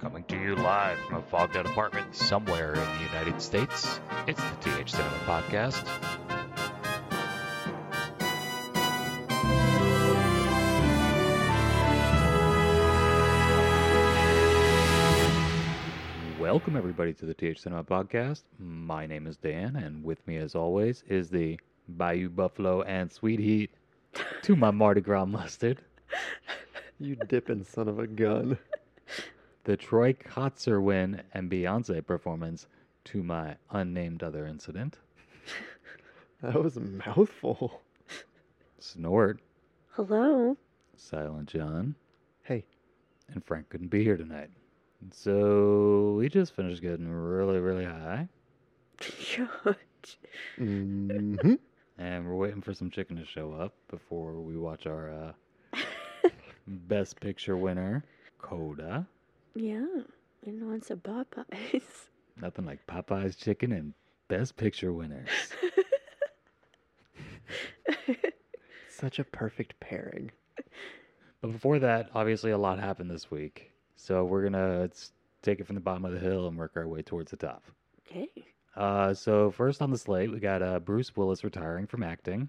Coming to you live from a fogged out apartment somewhere in the United States, it's the TH Cinema Podcast. Welcome, everybody, to the TH Cinema Podcast. My name is Dan, and with me, as always, is the Bayou Buffalo and Sweet Heat to my Mardi Gras mustard, You dipping son of a gun. The Troy Kotsur win and Beyonce performance to my unnamed other incident, That was a mouthful. Snort, Hello. Silent John, Hey, and Frank couldn't be here tonight. So we just finished getting really, really high, Shut. hmm and we're waiting for some chicken to show up before we watch our uh, Best Picture winner, Coda. Yeah. I know it's a Popeyes. Nothing like Popeye's chicken and Best Picture winners. such a perfect pairing. But before that, obviously a lot happened this week. So we're gonna take it from the bottom of the hill and work our way towards the top. okay. Uh, so first on the slate, we got uh, Bruce Willis retiring from acting.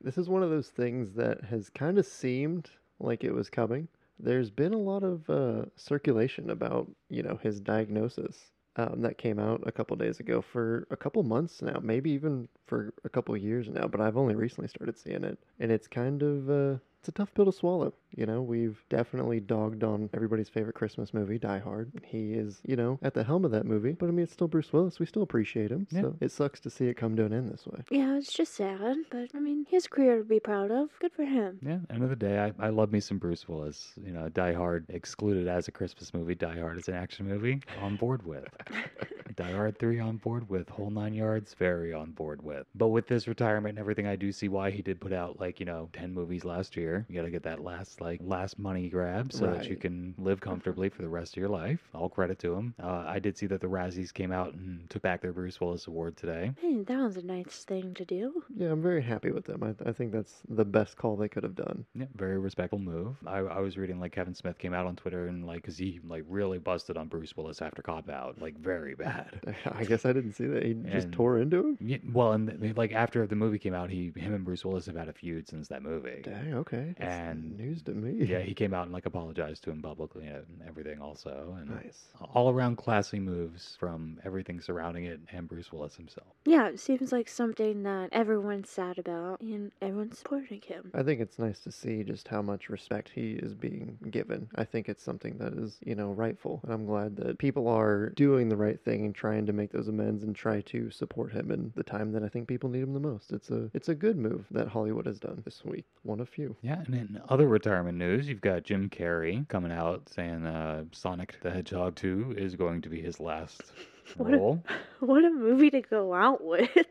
This is one of those things that has kind of seemed like it was coming. There's been a lot of uh, circulation about, you know, his diagnosis um, that came out a couple days ago for a couple months now, maybe even for a couple years now. But I've only recently started seeing it, and it's kind of uh, it's a tough pill to swallow. You know, we've definitely dogged on everybody's favorite Christmas movie, Die Hard. He is, you know, at the helm of that movie, but I mean, it's still Bruce Willis. We still appreciate him. Yeah. So it sucks to see it come to an end this way. Yeah, it's just sad, but I mean, his career to be proud of. Good for him. Yeah, end of the day, I, I love me some Bruce Willis. You know, Die Hard excluded as a Christmas movie, Die Hard as an action movie, on board with. Die Hard 3 on board with, Whole Nine Yards, very on board with. But with this retirement and everything, I do see why he did put out, like, you know, 10 movies last year. You got to get that last, like, last money grab so that you Right. can live comfortably for the rest of your life. All credit to him. Uh, I did see that the Razzies came out and took back their Bruce Willis Award today. Hey, that was a nice thing to do. Yeah, I'm very happy with them. I, I think that's the best call they could have done. Yeah, very respectful move. I, I was reading like Kevin Smith came out on Twitter and like, cause he like really busted on Bruce Willis after Cop Out, like very bad. I guess I didn't see that. He just And- tore into him. Yeah, well, and th- like after the movie came out, he him and Bruce Willis have had a feud since that movie. Dang, okay. That's And- news to me. Yeah, he came out and like apologized to him publicly and everything also, and Nice. all around classy moves from everything surrounding it and Bruce Willis himself. Yeah, it seems like something that everyone's sad about and everyone's supporting him. I think it's nice to see just how much respect he is being given. I think it's something that is, you know, rightful. And I'm glad that people are doing the right thing and trying to make those amends and try to support him in the time that I think people need him the most. It's a it's a good move that Hollywood has done this week. One of few. Yeah, and in other retirement news, you've got Jim Carrey coming out saying uh, Sonic the Hedgehog 2 is going to be his last What a- role. What a movie to go out with.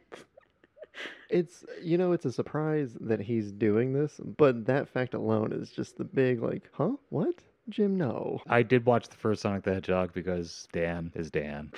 It's you know, it's a surprise that he's doing this, but that fact alone is just the big like, huh? What? Jim, no. I did watch the first Sonic the Hedgehog because Dan is Dan.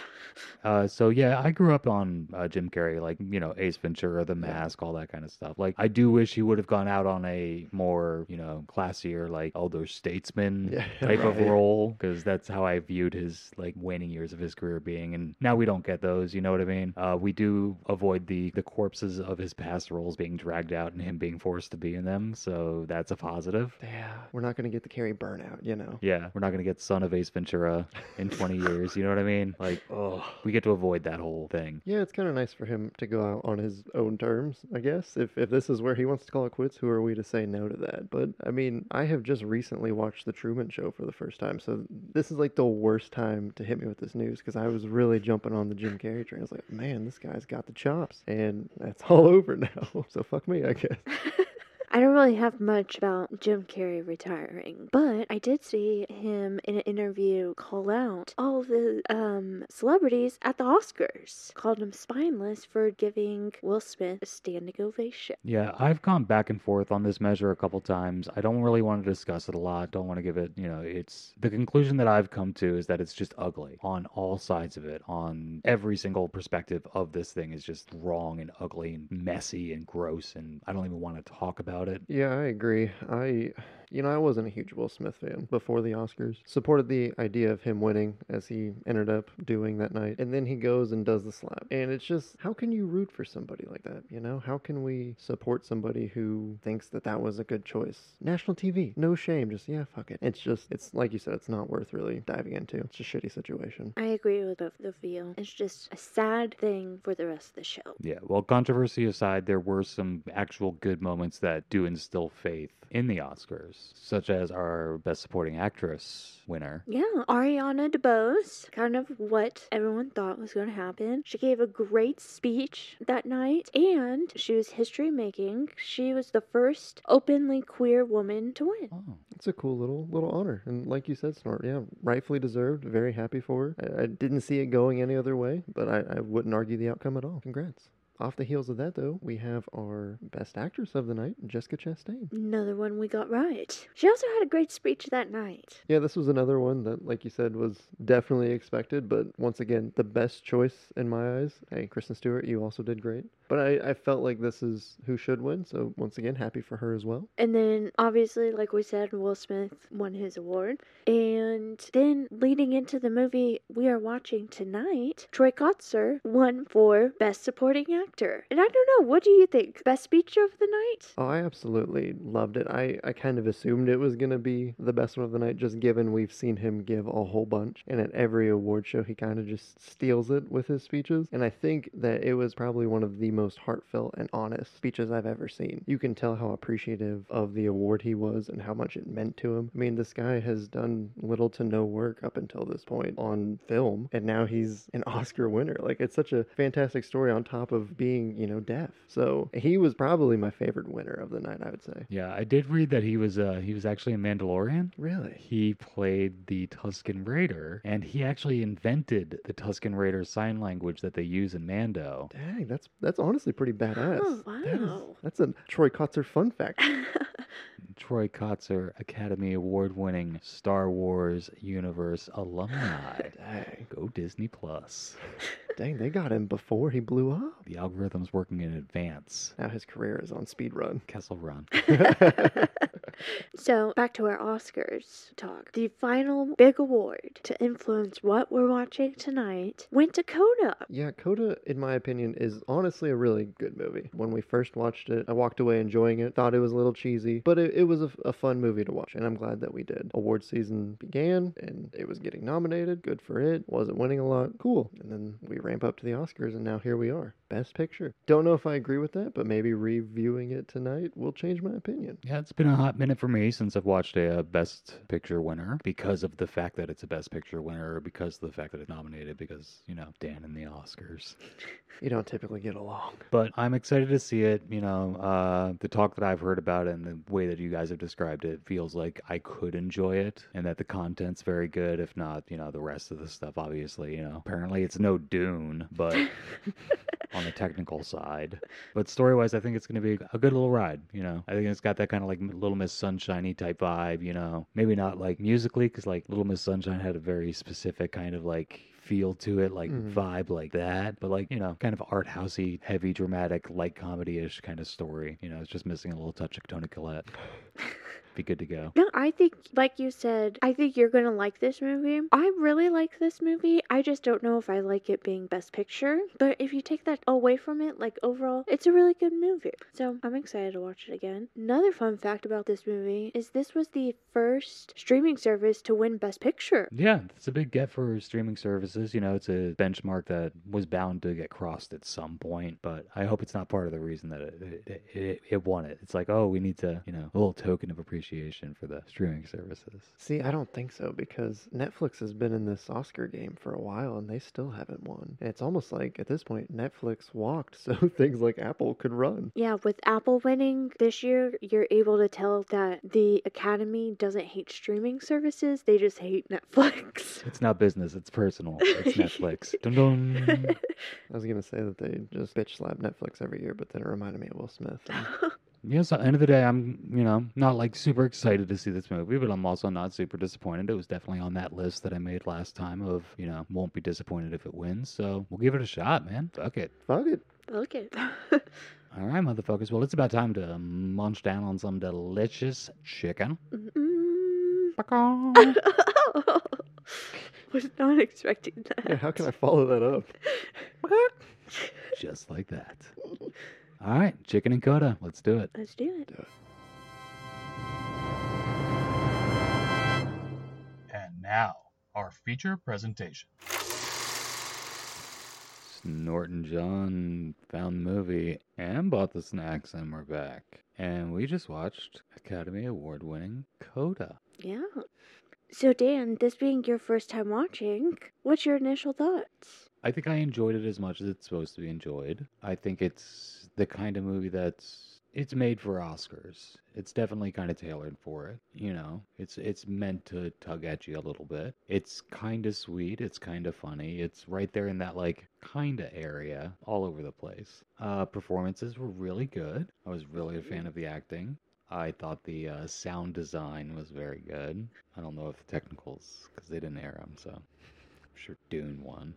Uh, so yeah, I grew up on uh, Jim Carrey, like you know Ace Ventura, The Mask, all that kind of stuff. Like I do wish he would have gone out on a more you know classier, like elder statesman Yeah, type of role, because that's how I viewed his like waning years of his career being. And now we don't get those. You know what I mean? Uh, we do avoid the the corpses of his past roles being dragged out and him being forced to be in them. So that's a positive. Yeah, we're not gonna get the Carrey burnout, you know. Yeah, we're not gonna get Son of Ace Ventura in 20 years. You know what I mean? Like, oh, we get to avoid that whole thing. Yeah, it's kind of nice for him to go out on his own terms, I guess. If if this is where he wants to call it quits, who are we to say no to that? But I mean, I have just recently watched The Truman Show for the first time, so this is like the worst time to hit me with this news because I was really jumping on the Jim Carrey train. I was like, man, this guy's got the chops, and that's all over now. so fuck me, I guess. I don't really have much about Jim Carrey retiring, but I did see him in an interview call out all the um, celebrities at the Oscars. Called him spineless for giving Will Smith a standing ovation. Yeah, I've gone back and forth on this measure a couple times. I don't really want to discuss it a lot. Don't want to give it, you know, it's the conclusion that I've come to is that it's just ugly on all sides of it. On every single perspective of this thing is just wrong and ugly and messy and gross and I don't even want to talk about it. Yeah, I agree. I You know, I wasn't a huge Will Smith fan before the Oscars. Supported the idea of him winning as he ended up doing that night. And then he goes and does the slap. And it's just, how can you root for somebody like that? You know, how can we support somebody who thinks that that was a good choice? National TV, no shame. Just, yeah, fuck it. It's just, it's like you said, it's not worth really diving into. It's a shitty situation. I agree with the, the feel. It's just a sad thing for the rest of the show. Yeah, well, controversy aside, there were some actual good moments that do instill faith in the Oscars, such as our Best Supporting Actress winner. Yeah, Ariana DeBose, kind of what everyone thought was going to happen. She gave a great speech that night, and she was history making. She was the first openly queer woman to win. Oh, It's a cool little little honor, and like you said, Snort, yeah, rightfully deserved. Very happy for her. I, I didn't see it going any other way, but I, I wouldn't argue the outcome at all. Congrats. Off the heels of that, though, we have our best actress of the night, Jessica Chastain. Another one we got right. She also had a great speech that night. Yeah, this was another one that, like you said, was definitely expected, but once again, the best choice in my eyes. Hey, Kristen Stewart, you also did great. But I, I felt like this is who should win, so once again, happy for her as well. And then, obviously, like we said, Will Smith won his award. And then, leading into the movie we are watching tonight, Troy Kotsur won for Best Supporting Actor. And I don't know, what do you think? Best speech of the night? Oh, I absolutely loved it. I, I kind of assumed it was going to be the best one of the night, just given we've seen him give a whole bunch. And at every award show, he kind of just steals it with his speeches. And I think that it was probably one of the most heartfelt and honest speeches I've ever seen. You can tell how appreciative of the award he was and how much it meant to him. I mean, this guy has done little to no work up until this point on film, and now he's an Oscar winner. Like, it's such a fantastic story on top of being, you know, deaf. So he was probably my favorite winner of the night, I would say. yeah, I did read that he was uh, he was actually a Mandalorian. Really? He played the Tusken Raider, and he actually invented the Tusken Raider sign language that they use in Mando. Dang, that's that's honestly pretty badass. Oh, That is- wow. that's a Troy Kotsur fun fact. Troy Kotsur, Academy Award winning Star Wars universe alumni. Dang, Go Disney Plus. dang, they got him before he blew up. The algorithm's working in advance. Now his career is on speed run. Kessel Run. So, back to our Oscars talk. The final big award to influence what we're watching tonight went to Coda. Yeah, Coda, in my opinion, is honestly a really good movie. When we first watched it, I walked away enjoying it. Thought it was a little cheesy, but it, it was a, a fun movie to watch, and I'm glad that we did. Award season began, and it was getting nominated. Good for it. Wasn't winning a lot. Cool. And then we ramp up to the Oscars, and now here we are. Best Picture. Don't know if I agree with that, but maybe reviewing it tonight will change my opinion. Yeah, it's been a hot minute for me since I've watched a, uh Best Picture winner because of the fact that it's a Best Picture winner, or because of the fact that it's nominated, because, you know, Dan and the Oscars. You don't typically get along. But I'm excited to see it. You know, uh, the talk that I've heard about it and the way that you guys have described it feels like I could enjoy it and that the content's very good. If not, you know, the rest of the stuff, obviously, you know, apparently it's no Dune, but on the technical side. But story wise, I think it's going to be a good little ride. You know, I think it's got that kind of like Little Miss Sunshiny type vibe. You know, maybe not like musically because like Little Miss Sunshine had a very specific kind of like feel to it, like Mhm. vibe like that. But like you know, kind of art housey, heavy, dramatic, light comedy ish kind of story. You know, it's just missing a little touch of Toni Collette. Be good to go. No, I think, like you said, I think you're gonna like this movie. I really like this movie. I just don't know if I like it being Best Picture. But if you take that away from it, like overall, it's a really good movie. So I'm excited to watch it again. Another fun fact about this movie is this was the first streaming service to win Best Picture. Yeah, it's a big get for streaming services. You know, it's a benchmark that was bound to get crossed at some point, but I hope it's not part of the reason that it it, it, it won it. It's like, oh, we need to, you know, a little token of appreciation for the streaming services. See, I don't think so because Netflix has been in this Oscar game for a while and they still haven't won. And it's almost like at this point Netflix walked so things like Apple could run. Yeah, with Apple winning this year, you're able to tell that the Academy doesn't hate streaming services, they just hate Netflix. It's not business, it's personal. It's Netflix. dun dun. I was gonna say that they just bitch slap Netflix every year, but then it reminded me of Will Smith. And Yes, at the end of the day, I'm, you know, not like super excited to see this movie, but I'm also not super disappointed. It was definitely on that list that I made last time of, you know, won't be disappointed if it wins. So we'll give it a shot, man. Fuck it. Fuck it. Okay. All right, motherfuckers. Well, it's about time to munch down on some delicious chicken. Ba-caw. Was not expecting that. Yeah, how can I follow that up? Just like that. All right, chicken and coda. Let's do it. Let's do it. Do it. And now, our feature presentation. Norton John found the movie and bought the snacks, and we're back. And we just watched Academy Award winning Coda. Yeah. So, Dan, this being your first time watching, what's your initial thoughts? I think I enjoyed it as much as it's supposed to be enjoyed. I think it's the kind of movie that's it's made for Oscars. It's definitely kind of tailored for it, you know. It's it's meant to tug at you a little bit. It's kind of sweet, it's kind of funny. It's right there in that like kind of area all over the place. Uh performances were really good. I was really a fan of the acting. I thought the uh, sound design was very good. I don't know if the technicals cuz they didn't air them, so I'm sure Dune won.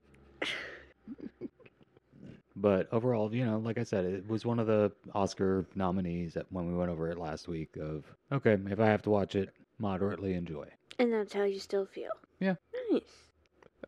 But overall, you know, like I said, it was one of the Oscar nominees that when we went over it last week of okay, if I have to watch it, moderately enjoy. And that's how you still feel. Yeah. Nice.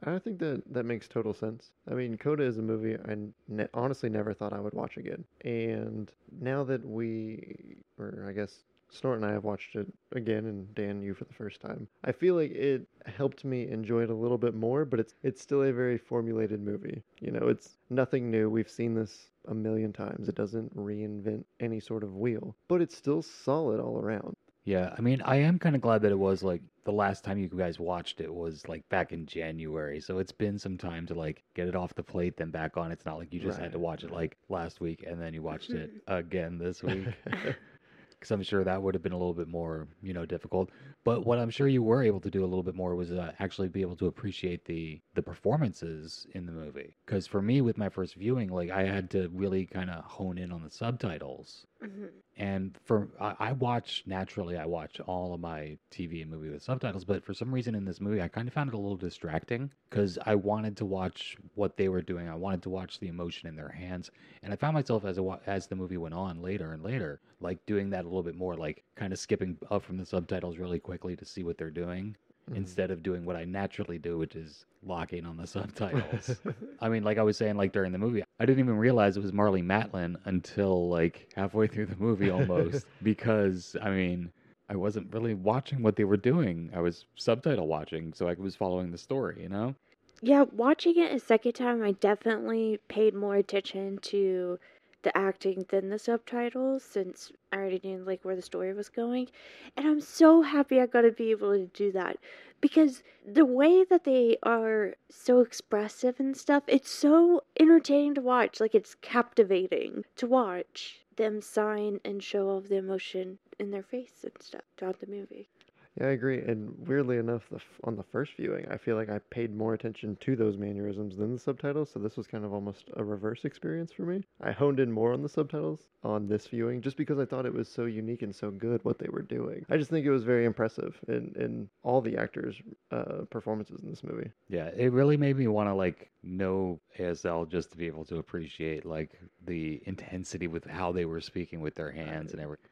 I think that that makes total sense. I mean, Coda is a movie I ne- honestly never thought I would watch again. And now that we, or I guess Snort and I have watched it again, and Dan, you for the first time, I feel like it helped me enjoy it a little bit more. But it's it's still a very formulated movie. You know, it's nothing new. We've seen this a million times. It doesn't reinvent any sort of wheel, but it's still solid all around. Yeah, I mean, I am kind of glad that it was like the last time you guys watched it was like back in January. So it's been some time to like get it off the plate, then back on. It's not like you just had to watch it like last week and then you watched it again this week. because I'm sure that would have been a little bit more, you know, difficult. But what I'm sure you were able to do a little bit more was uh, actually be able to appreciate the the performances in the movie. Because for me, with my first viewing, like I had to really kind of hone in on the subtitles. Mhm. And for I, I watch naturally, I watch all of my TV and movie with subtitles. But for some reason in this movie, I kind of found it a little distracting because I wanted to watch what they were doing. I wanted to watch the emotion in their hands, and I found myself as a, as the movie went on later and later, like doing that a little bit more, like kind of skipping up from the subtitles really quickly to see what they're doing. Mhm. Instead of doing what I naturally do, which is locking on the subtitles. I mean, like I was saying, like during the movie, I didn't even realize it was Marlee Matlin until like halfway through the movie almost, because I mean, I wasn't really watching what they were doing. I was subtitle watching, so I was following the story, you know? Yeah, watching it a second time, I definitely paid more attention to the acting than the subtitles since I already knew like where the story was going. And I'm so happy I got to be able to do that because the way that they are so expressive and stuff, it's so entertaining to watch. Like it's captivating to watch them sign and show all of the emotion in their face and stuff throughout the movie. Yeah, I agree. And weirdly enough, the f- on the first viewing, I feel like I paid more attention to those mannerisms than the subtitles. So this was kind of almost a reverse experience for me. I honed in more on the subtitles on this viewing just because I thought it was so unique and so good what they were doing. I just think it was very impressive in, in all the actors' uh, performances in this movie. Yeah, it really made me want to like know ASL just to be able to appreciate like the intensity with how they were speaking with their hands and everything.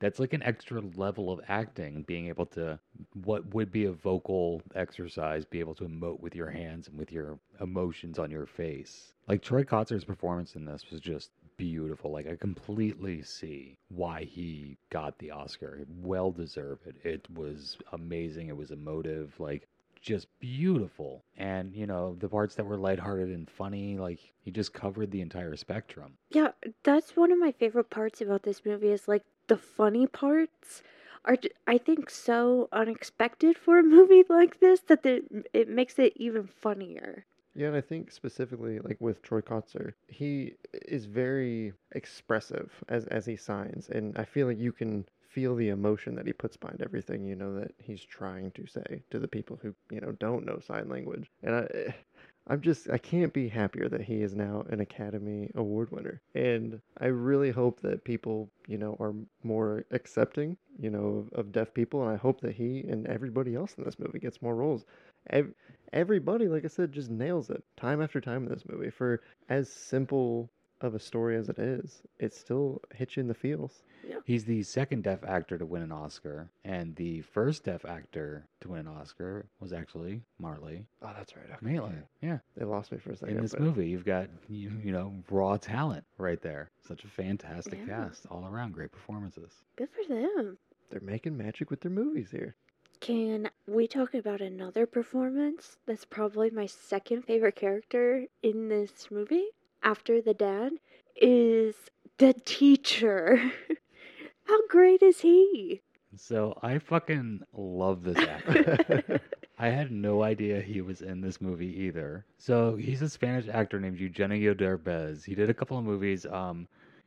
That's like an extra level of acting, being able to what would be a vocal exercise, be able to emote with your hands and with your emotions on your face. Like Troy Kotsur's performance in this was just beautiful. Like I completely see why he got the Oscar. Well deserved. It. It was amazing. It was emotive. Like just beautiful. And, you know, the parts that were lighthearted and funny, like he just covered the entire spectrum. Yeah, that's one of my favorite parts about this movie is like the funny parts are I think so unexpected for a movie like this that the, it makes it even funnier. Yeah, and I think specifically like with Troy Kotsur, he is very expressive as as he signs, and I feel like you can feel the emotion that he puts behind everything you know that he's trying to say to the people who you know don't know sign language. And I, I'm just I can't be happier that he is now an Academy Award winner, and I really hope that people you know are more accepting you know of, of deaf people, and I hope that he and everybody else in this movie gets more roles. Ev- everybody, like I said, just nails it time after time in this movie for as simple of a story as it is, it still hits you in the feels. Yeah. He's the second deaf actor to win an Oscar, and the first deaf actor to win an Oscar was actually Marlee Oh, that's right. okay. Maitland. Yeah, They lost me for a second. in this but movie, you've got you, you know raw talent right there. Such a fantastic Yeah. cast all around, great performances. Good for them. They're making magic with their movies here. Can we talk about another performance that's probably my second favorite character in this movie after the dad is the teacher. How great is he? So I fucking love this actor. I had no idea he was in this movie either. So he's a Spanish actor named Eugenio Derbez. He did a couple of movies, um,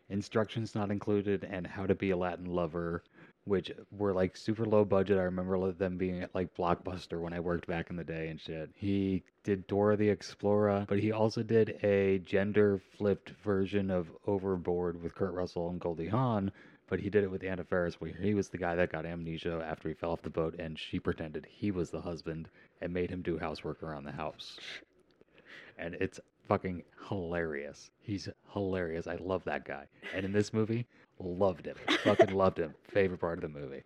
Instructions Not Included and How to Be a Latin Lover, which were like super low budget. I remember them being at like Blockbuster when I worked back in the day and shit. He did Dora the Explorer, but he also did a gender flipped version of Overboard with Kurt Russell and Goldie Hawn. But he did it with Anna Faris, where he was the guy that got amnesia after he fell off the boat, and she pretended he was the husband and made him do housework around the house. And it's fucking hilarious. He's hilarious. I love that guy. And in this movie, loved him. Fucking loved him. Favorite part of the movie.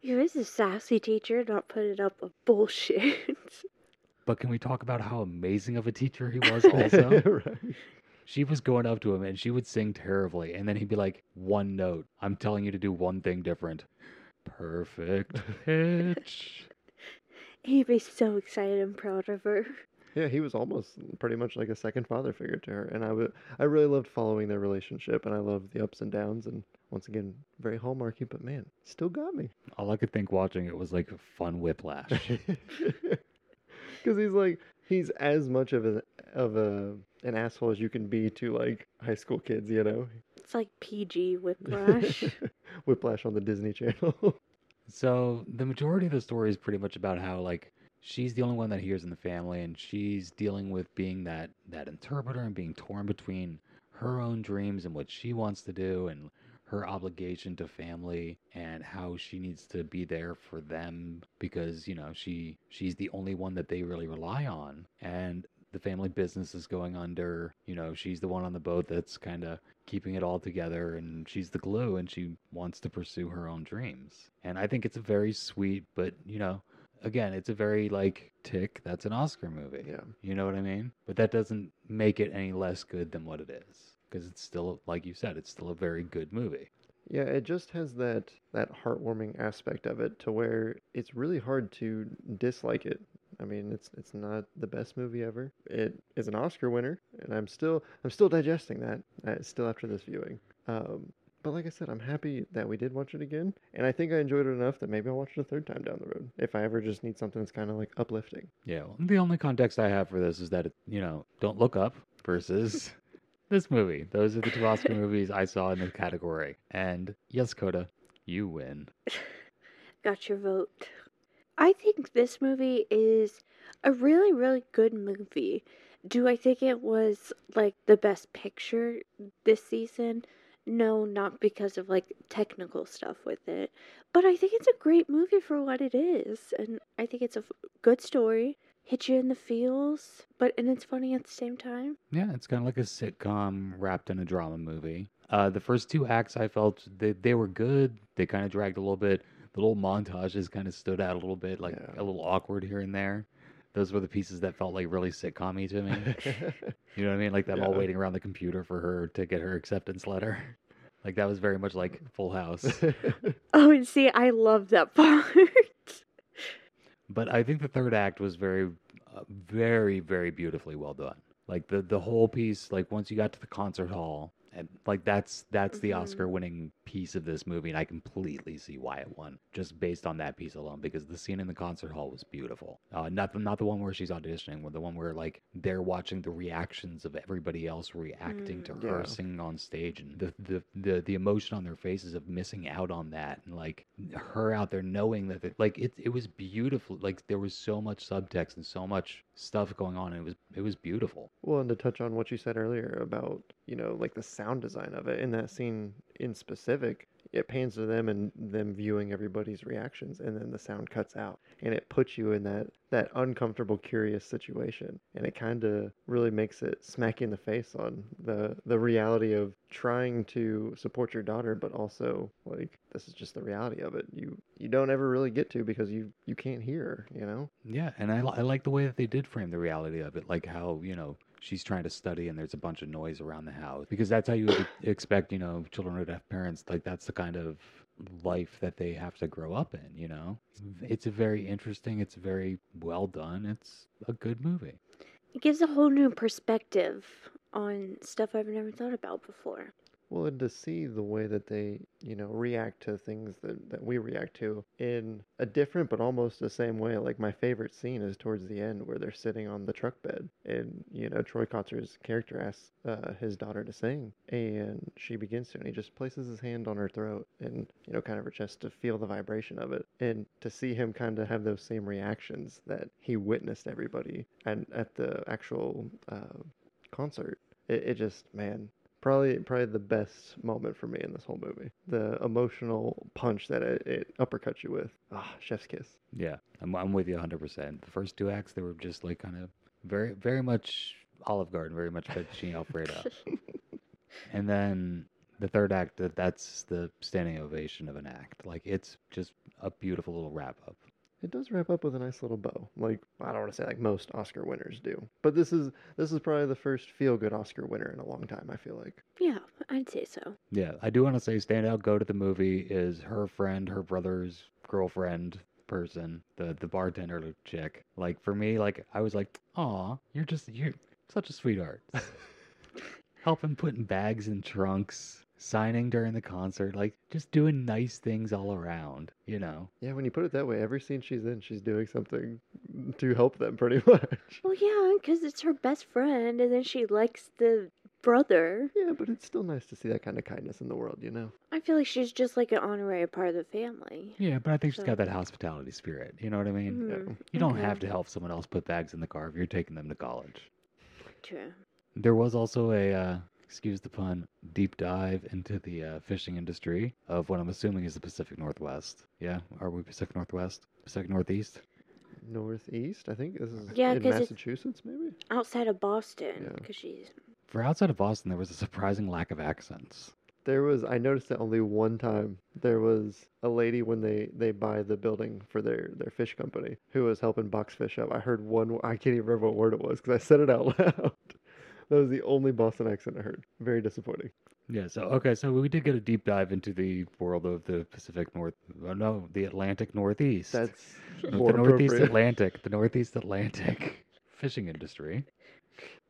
He was a sassy teacher, not putting up with bullshit. But can we talk about how amazing of a teacher he was also? right. she was going up to him and she would sing terribly. And then he'd be like, one note. I'm telling you to do one thing different. Perfect pitch. He'd be so excited and proud of her. Yeah, he was almost pretty much like a second father figure to her, and I would, I really loved following their relationship, and I loved the ups and downs, and once again, very hallmarky, but man, still got me. All I could think watching it was like fun whiplash. Because he's like, he's as much of a of a an asshole as you can be to like high school kids, you know. It's like PG whiplash. Whiplash on the Disney Channel. So the majority of the story is pretty much about how like she's the only one that hears in the family, and she's dealing with being that that interpreter and being torn between her own dreams and what she wants to do, and her obligation to family, and how she needs to be there for them because you know she she's the only one that they really rely on, and the family business is going under. You know, she's the one on the boat that's kind of keeping it all together and she's the glue and she wants to pursue her own dreams. And I think it's a very sweet, but you know, again, it's a very like tick, that's an Oscar movie. yeah. You know what I mean? But that doesn't make it any less good than what it is because it's still like you said, it's still a very good movie. Yeah, it just has that that heartwarming aspect of it to where it's really hard to dislike it. I mean, it's it's not the best movie ever. It is an Oscar winner, and I'm still I'm still digesting that. Uh, still after this viewing. Um, but like I said, I'm happy that we did watch it again, and I think I enjoyed it enough that maybe I'll watch it a third time down the road if I ever just need something that's kind of like uplifting. Yeah, well, the only context I have for this is that it, you know, Don't Look Up versus this movie. Those are the two Oscar movies I saw in the category. And yes, Coda, you win. Got your vote. I think this movie is a really, really good movie. Do I think it was like the best picture this season? No, not because of like technical stuff with it. But I think it's a great movie for what it is. And I think it's a f- good story. Hit you in the feels, but and it's funny at the same time. Yeah, it's kind of like a sitcom wrapped in a drama movie. Uh, the first two acts I felt they, they were good. They kind of dragged a little bit. The little montages kind of stood out a little bit, like Yeah. a little awkward here and there. Those were the pieces that felt like really sitcom to me. You know what I mean? Like them all waiting around the computer for her to get her acceptance letter. Like that was very much like Full House. Oh, and see, I love that part. but I think the third act was very, uh, very, very beautifully well done. Like the the whole piece, like once you got to the concert hall, and like that's that's the Mhm. Oscar winning piece of this movie, and I completely see why it won just based on that piece alone. Because the scene in the concert hall was beautiful. Uh, not the not the one where she's auditioning, but the one where like they're watching the reactions of everybody else reacting Mm. to her Yeah. singing on stage, and the, the the the emotion on their faces of missing out on that, and like her out there knowing that it, like it it was beautiful. Like there was so much subtext and so much stuff going on. And it was it was beautiful. Well, and to touch on what you said earlier about, you know, like the sound design of it in that scene in specific, it pans to them and them viewing everybody's reactions, and then the sound cuts out, and it puts you in that that uncomfortable, curious situation, and it kind of really makes it smack in the face on the the reality of trying to support your daughter, but also like this is just the reality of it. You you don't ever really get to because you you can't hear, you know. Yeah, and I, I like the way that they did frame the reality of it, like how you know she's trying to study and there's a bunch of noise around the house because that's how you would expect you know children would have parents like that's the kind of life that they have to grow up in. You know, it's very interesting, it's very well done, it's a good movie. It gives a whole new perspective on stuff I've never thought about before. Well, and to see the way that they, you know, react to things that, that we react to in a different but almost the same way. Like my favorite scene is towards the end where they're sitting on the truck bed, and you know, Troy Kotsur's character asks uh, his daughter to sing, and she begins to, and he just places his hand on her throat and you know, kind of her chest to feel the vibration of it, and to see him kind of have those same reactions that he witnessed everybody and at the actual uh, concert. It, it just man, probably probably the best moment for me in this whole movie. The emotional punch that it, it uppercuts you with. Ah, chef's kiss. Yeah, I'm, I'm with you 100%. The first two acts, they were just like kind of very, very much Olive Garden, very much fettuccine alfredo. and then the third act, that that's the standing ovation of an act. Like it's just a beautiful little wrap up. It does wrap up with a nice little bow. Like I don't want to say like most Oscar winners do, but this is this is probably the first feel good Oscar winner in a long time. I feel like. Yeah, I'd say so. Yeah, I do want to say standout go to the movie is her friend, her brother's girlfriend person, the the bartender chick. Like for me, like I was like, "Aw, you're just you're such a sweetheart." Helping putting bags in trunks, signing during the concert, like just doing nice things all around, you know. Yeah, when you put it that way, every scene she's in, she's doing something to help them, pretty much. Well, yeah, because it's her best friend, and then she likes the brother. Yeah, but it's still nice to see that kind of kindness in the world, you know. I feel like she's just like an honorary part of the family. Yeah, but I think she's got that hospitality spirit. You know what I mean? Mhm, You don't okay. have to help someone else put bags in the car if you're taking them to college. True. There was also a, uh, excuse the pun, deep dive into the uh, fishing industry of what I'm assuming is the Pacific Northwest. Yeah, are we Pacific Northwest? Pacific Northeast? Northeast, I think this is Yeah, in 'cause it's- Massachusetts, maybe. Outside of Boston, Yeah. because she's. For outside of Boston, there was a surprising lack of accents. There was I noticed it only one time. There was a lady when they they buy the building for their their fish company who was helping box fish up. I heard one. I can't even remember what word it was because I said it out loud. That was the only Boston accent I heard. Very disappointing. Yeah, so, okay, so we did get a deep dive into the world of the Pacific North, oh, no, the Atlantic Northeast. That's the Northeast. Atlantic, the Northeast Atlantic fishing industry,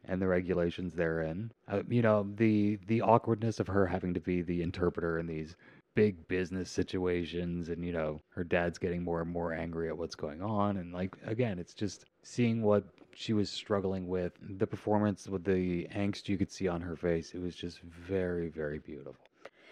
and the regulations therein. Uh, you know, the the awkwardness of her having to be the interpreter in these big business situations, and you know, her dad's getting more and more angry at what's going on, and like again, it's just seeing what she was struggling with. The performance with the angst you could see on her face, it was just very, very beautiful.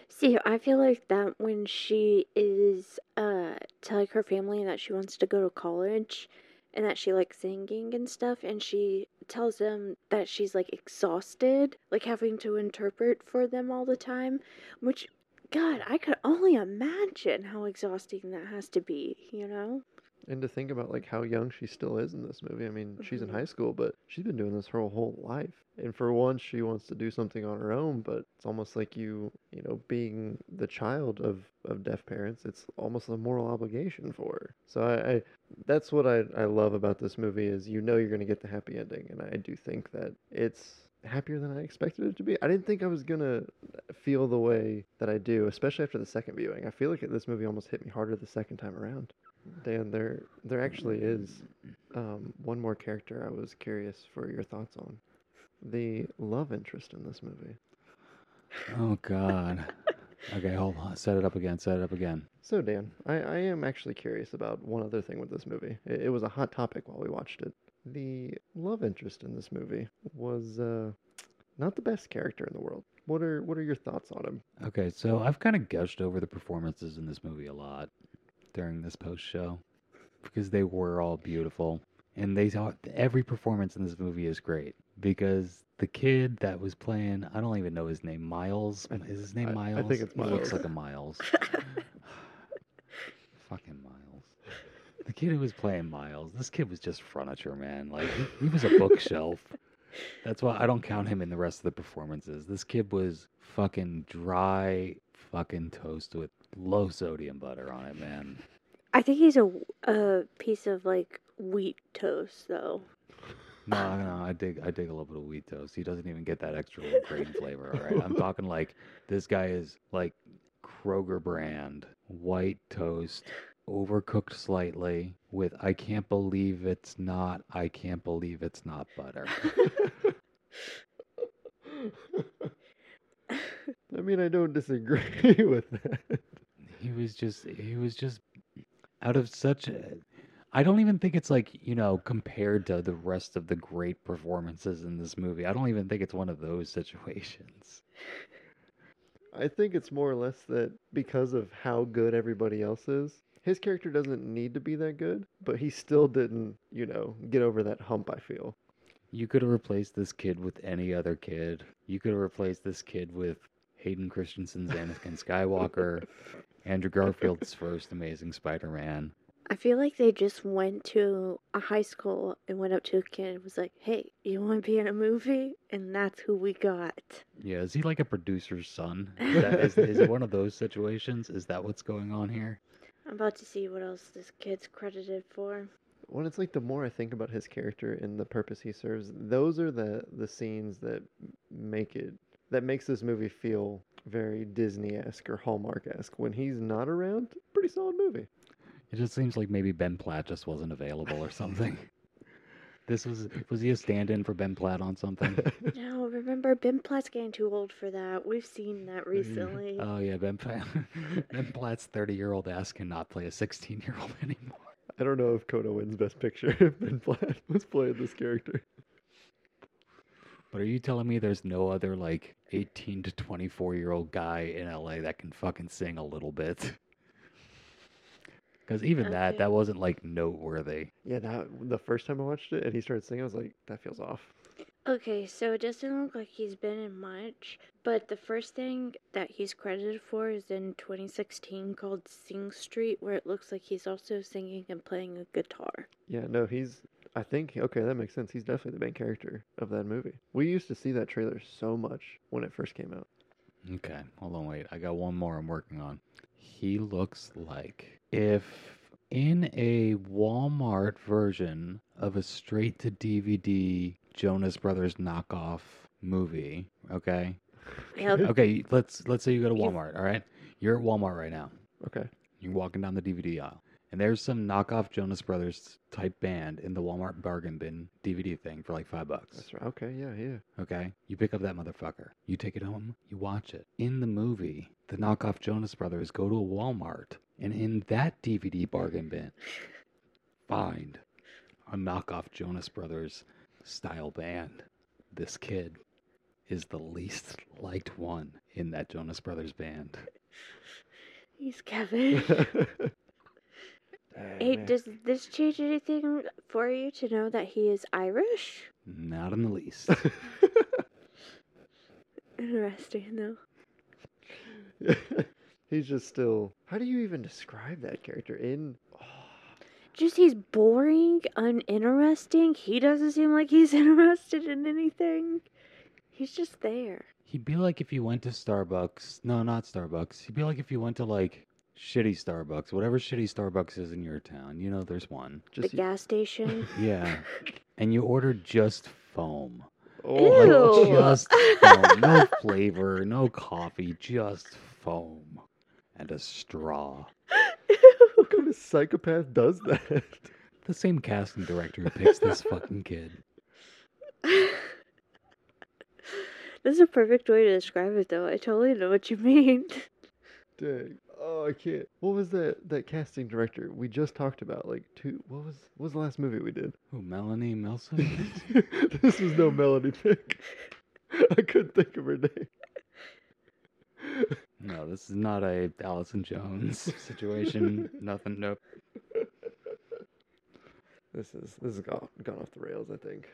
See, I feel like that when she is uh telling her family that she wants to go to college and that she likes singing and stuff and she tells them that she's like exhausted, like having to interpret for them all the time, which god, I could only imagine how exhausting that has to be, you know? And to think about like how young she still is in this movie. I mean, she's in Mhm. high school, but she's been doing this her whole life. And for once, she wants to do something on her own, but it's almost like you, you know, being the child of of deaf parents, it's almost a moral obligation for her. So I, I that's what I I love about this movie is you know you're going to get the happy ending, and I do think that it's happier than I expected it to be. I didn't think I was gonna feel the way that I do, especially after the second viewing. I feel like this movie almost hit me harder the second time around. Dan, there there actually is um, one more character I was curious for your thoughts on. The love interest in this movie. Oh God. okay, hold on. Set it up again. Set it up again. So Dan, I, I am actually curious about one other thing with this movie. It, it was a hot topic while we watched it. The love interest in this movie was uh, not the best character in the world. What are what are your thoughts on him? Okay, so I've kind of gushed over the performances in this movie a lot during this post show because they were all beautiful. and they thought every performance in this movie is great because the kid that was playing I don't even know his name Miles? Is his name I- I Miles? think it's He looks like a Miles. Fucking Miles. The kid who was playing Miles this kid was just furniture man. Like he, he was a bookshelf. That's why I don't count him in the rest of the performances. This kid was fucking dry fucking toast with low sodium butter on it man I think he's a, a piece of like wheat toast, though. No, no, I dig, I dig a little bit of wheat toast. He doesn't even get that extra little grain flavor. All right, I'm talking like this guy is like Kroger brand white toast, overcooked slightly with I can't believe it's not, I can't believe it's not butter. I mean, I don't disagree with that. He was just, he was just out of such. A, I don't even think it's like you know compared to the rest of the great performances in this movie. I don't even think it's one of those situations. I think it's more or less that because of how good everybody else is, his character doesn't need to be that good, but he still didn't, you know, get over that hump, I feel. You could have replaced this kid with any other kid. You could have replaced this kid with Hayden Christensen's Anakin Skywalker, Andrew Garfield's first Amazing Spider-Man. I feel like they just went to a high school and went up to a kid and was like, hey, you want to be in a movie? And that's who we got. Yeah, is he like a producer's son? Is, that, is, is it one of those situations? Is that what's going on here? I'm about to see what else this kid's credited for. Well, it's like the more I think about his character and the purpose he serves, those are the the scenes that make it that makes this movie feel very Disney-esque or Hallmark-esque. When he's not around, pretty solid movie. It just seems like maybe Ben Platt just wasn't available or something. This was was he a stand-in for Ben Platt on something? No, remember, Ben Platt's getting too old for that. We've seen that recently. Oh yeah, Ben Platt. ben Platt's thirty-year-old ass cannot play a sixteen-year-old anymore. I don't know if Coda wins Best Picture if Ben Platt was playing this character. But are you telling me there's no other like 18 to 24 year old guy in LA that can fucking sing a little bit? Because even that, that wasn't like noteworthy. Yeah, that the first time I watched it and he started singing, I was like, that feels off. Okay, so it doesn't look like he's been in much, but the first thing that he's credited for is in 2016 called Sing Street, where it looks like he's also singing and playing a guitar. Yeah, no, he's. I think okay, that makes sense. He's definitely the main character of that movie. We used to see that trailer so much when it first came out. Okay, hold on, wait. I got one more I'm working on. He looks like if in a Walmart version of a straight to DVD Jonas Brothers knockoff movie, okay? Yep. Okay, let's let's say you go to Walmart, all right? You're at Walmart right now. Okay. You're walking down the DVD aisle, and there's some knockoff Jonas Brothers type band in the Walmart bargain bin DVD thing for like five bucks. That's right. Okay, yeah, yeah. Okay, you pick up that motherfucker. You take it home. You watch it. In the movie, the knockoff Jonas Brothers go to a Walmart, and in that DVD bargain bin, find a knockoff Jonas Brothers style band. This kid is the least liked one in that Jonas Brothers band. He's Kevin. hey, does this change anything for you to know that he is Irish? Not in the least. Interesting, though. He's just still. How do you even describe that character in? Just he's boring, uninteresting. He doesn't seem like he's interested in anything. He's just there. He'd be like if you went to Starbucks. No, not Starbucks. He'd be like if you went to like shitty Starbucks, whatever shitty Starbucks is in your town. You know, there's one. The Just gas station. Yeah. and you order just foam. oh, Like Ew. just foam. No flavor, no coffee, just foam. And a straw. what kind of psychopath does that? The same casting director who picks this fucking kid. That's a perfect way to describe it, though. I totally know what you mean. Dang. Oh, I can't. What was that that casting director we just talked about? Like two. What was what was the last movie we did? Who, Melanie Melson? this was no Melody pick. I couldn't think of her name. no, this is not a Allison Jones situation. Nothing, nope. This is this has gone gone off the rails. I think.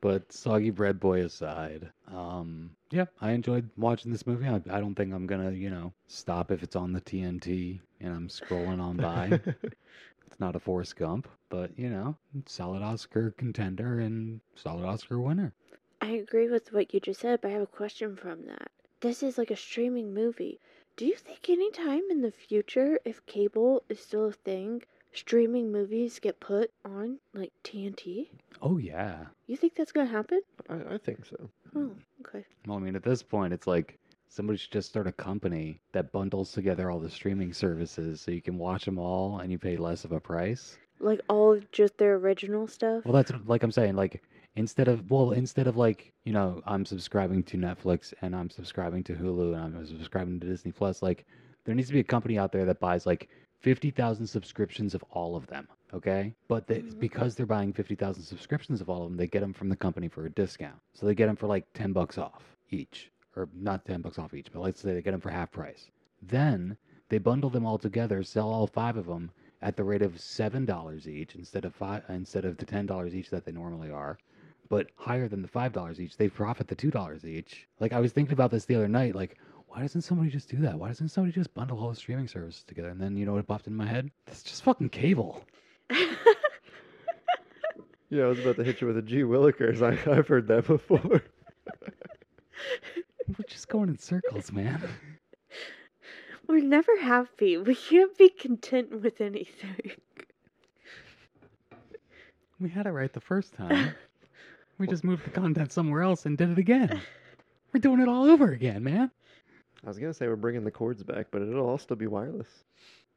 But soggy bread boy aside, um, yeah, I enjoyed watching this movie. I, I don't think I'm gonna, you know, stop if it's on the TNT and I'm scrolling on by. it's not a Forrest Gump, but you know, solid Oscar contender and solid Oscar winner. I agree with what you just said, but I have a question from that. This is like a streaming movie. Do you think any time in the future, if cable is still a thing, streaming movies get put on like TNT? Oh yeah. You think that's gonna happen? I, I think so. Oh, okay. Well, I mean, at this point, it's like somebody should just start a company that bundles together all the streaming services so you can watch them all and you pay less of a price. Like all just their original stuff? Well, that's like I'm saying, like instead of well, instead of like you know, I'm subscribing to Netflix and I'm subscribing to Hulu and I'm subscribing to Disney Plus. Like, there needs to be a company out there that buys like fifty thousand subscriptions of all of them. Okay, but they, Mhm. because they're buying fifty thousand subscriptions of all of them, they get them from the company for a discount. So they get them for like ten bucks off each, or not ten bucks off each, but let's say they get them for half price. Then they bundle them all together, sell all five of them at the rate of seven dollars each instead of five instead of the ten dollars each that they normally are, but higher than the five dollars each. They profit the two dollars each. Like I was thinking about this the other night, like why doesn't somebody just do that? Why doesn't somebody just bundle all the streaming services together? And then you know what popped in my head? That's just fucking cable. Yeah, I was about to hit you with a G Willikers. I, I've heard that before. We're just going in circles, man. We're never happy. We can't be content with anything. We had it right the first time. We just moved the content somewhere else and did it again. We're doing it all over again, man. I was gonna say we're bringing the cords back, but it'll all still be wireless.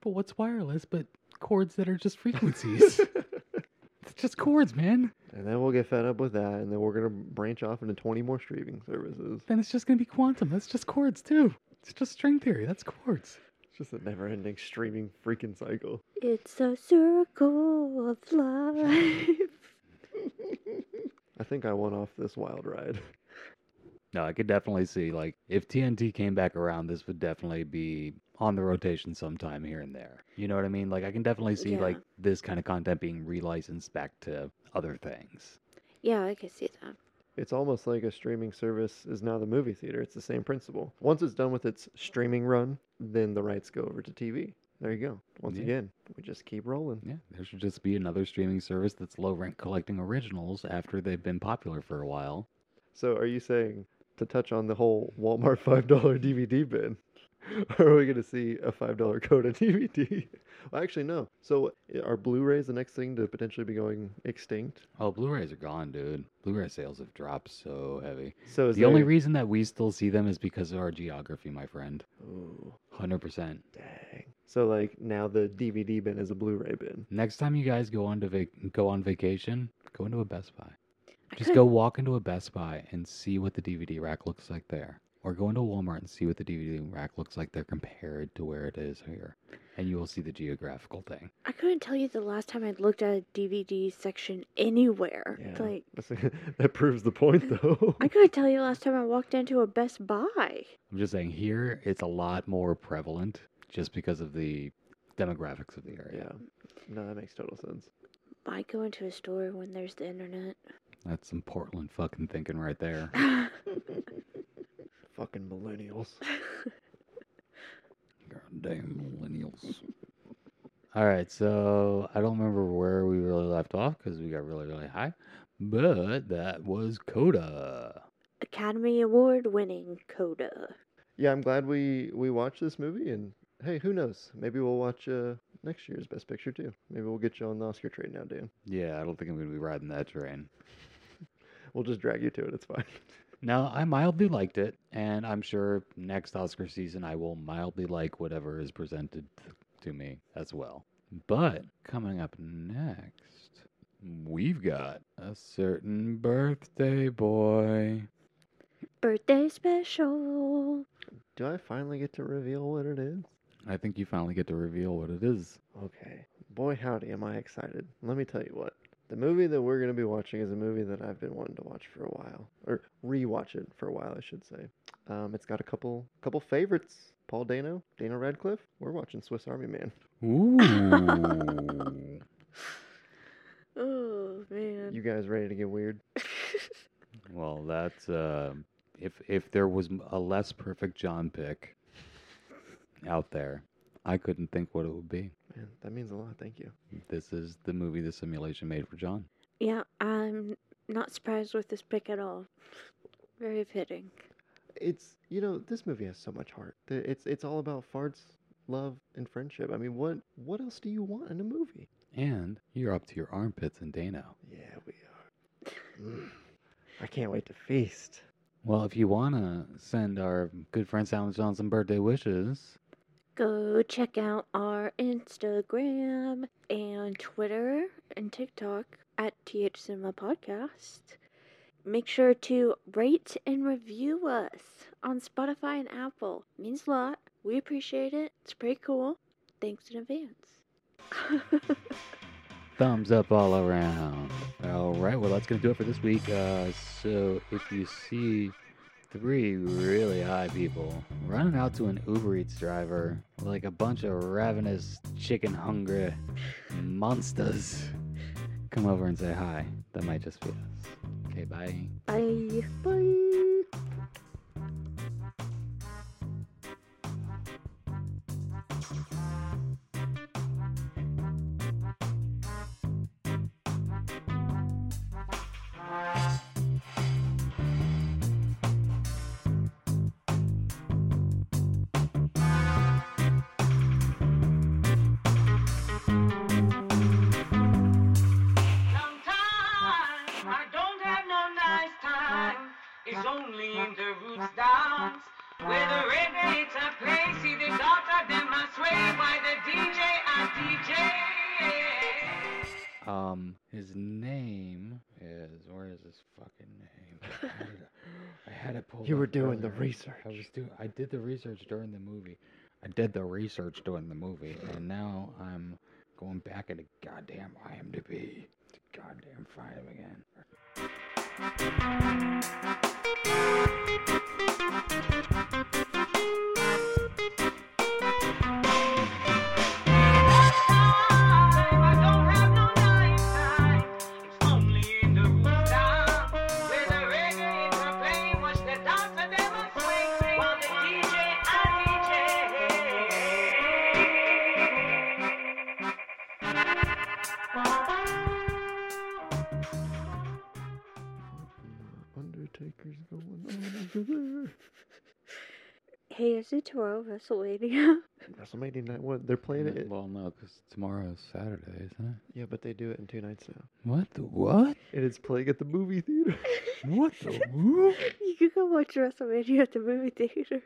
But what's wireless but cords that are just frequencies? it's just cords, man. And then we'll get fed up with that, and then we're gonna branch off into 20 more streaming services. Then it's just gonna be quantum. That's just cords too. It's just string theory. That's chords. It's just a never-ending streaming freaking cycle. It's a circle of life. I think I went off this wild ride. No, I could definitely see like if TNT came back around, this would definitely be on the rotation sometime here and there. You know what I mean? Like I can definitely see Yeah. like this kind of content being relicensed back to other things. yeah, I can see that. It's almost like a streaming service is now the movie theater. It's the same principle. Once it's done with its streaming run, then the rights go over to TV. There you go. Once Yeah. again, we just keep rolling. Yeah, there should just be another streaming service that's low rent collecting originals after they've been popular for a while. So, are you saying to touch on the whole Walmart five dollar DVD bin? Are we going to see a five dollar Coda DVD? Well, actually, no. So, are Blu-rays the next thing to potentially be going extinct? Oh, Blu-rays are gone, dude. Blu-ray sales have dropped so heavy. So, is the only reason that we still see them is because of our geography, my friend. Ooh, Hundred percent. dang. So, like now the DVD bin is a Blu-ray bin. Next time you guys go on to vac- go on vacation, go into a Best Buy. I Just go walk into a Best Buy and see what the DVD rack looks like there. Or go into Walmart and see what the DVD rack looks like there compared to where it is here. And you will see the geographical thing. I couldn't tell you the last time I looked at a DVD section anywhere. Yeah, Like, that proves the point, though. I couldn't tell you the last time I walked into a Best Buy. I'm just saying here it's a lot more prevalent just because of the demographics of the area. yeah, no, that makes total sense. I go into a store when there's the internet. That's some Portland fucking thinking right there. Fucking millennials. Goddamn millennials. All right, so I don't remember where we really left off because we got really, really high, but that was Coda. Academy Award winning Coda. Yeah, I'm glad we we watched this movie, and hey, who knows? Maybe we'll watch uh, next year's Best Picture too. Maybe we'll get you on the Oscar train now, Dan. Yeah, I don't think I'm gonna be riding that train. We'll just drag you to it. It's fine. Now, I mildly liked it, and I'm sure next Oscar season I will mildly like whatever is presented to me as well. But coming up next, we've got a certain birthday boy. Birthday special. Do I finally get to reveal what it is? I think you finally get to reveal what it is. Okay. Boy, howdy, am I excited. Let me tell you what. The movie that we're going to be watching is a movie that I've been wanting to watch for a while. Or rewatch it for a while, I should say. Um, it's got a couple couple favorites. Paul Dano, Daniel Radcliffe. We're watching Swiss Army Man. Ooh. Oh man. You guys ready to get weird? Well, that's uh, if if there was a less perfect John pick out there, I couldn't think what it would be. Man, that means a lot. Thank you. This is the movie the simulation made for John. yeah, I'm not surprised with this pick at all. Very fitting. It's you know this movie has so much heart. It's it's all about farts, love, and friendship. I mean, what what else do you want in a movie? And you're up to your armpits in Dano. Yeah, we are. Mm. I can't wait to feast. Well, if you want to send our good friend Salmon John some birthday wishes, Go check out our Instagram and Twitter and TikTok at TH Cinema Podcast. Make sure to rate and review us on Spotify and Apple. means a lot. We appreciate it. It's pretty cool. Thanks in advance. thumbs up all around. All right, well, that's going to do it for this week. Uh, so if you see three really high people running out to an Uber Eats driver like a bunch of ravenous, chicken hungry monsters, come over and say hi. That might just be us. Okay, bye. Bye. Bye. Um, his name is where is his fucking name? I had it- I had it pulled. You were doing the research. I was doing. I did the research during the movie. I did the research during the movie, and now I'm going back into goddamn IMDb to goddamn find him again. I Undertaker's going on over there. Hey, is it tomorrow WrestleMania? WrestleMania night. What they're playing it? Well, no, because tomorrow is Saturday, isn't it? Yeah, but they do it in two nights now. What the what? And it's playing at the movie theater. What the whoop? you can go watch WrestleMania at the movie theater.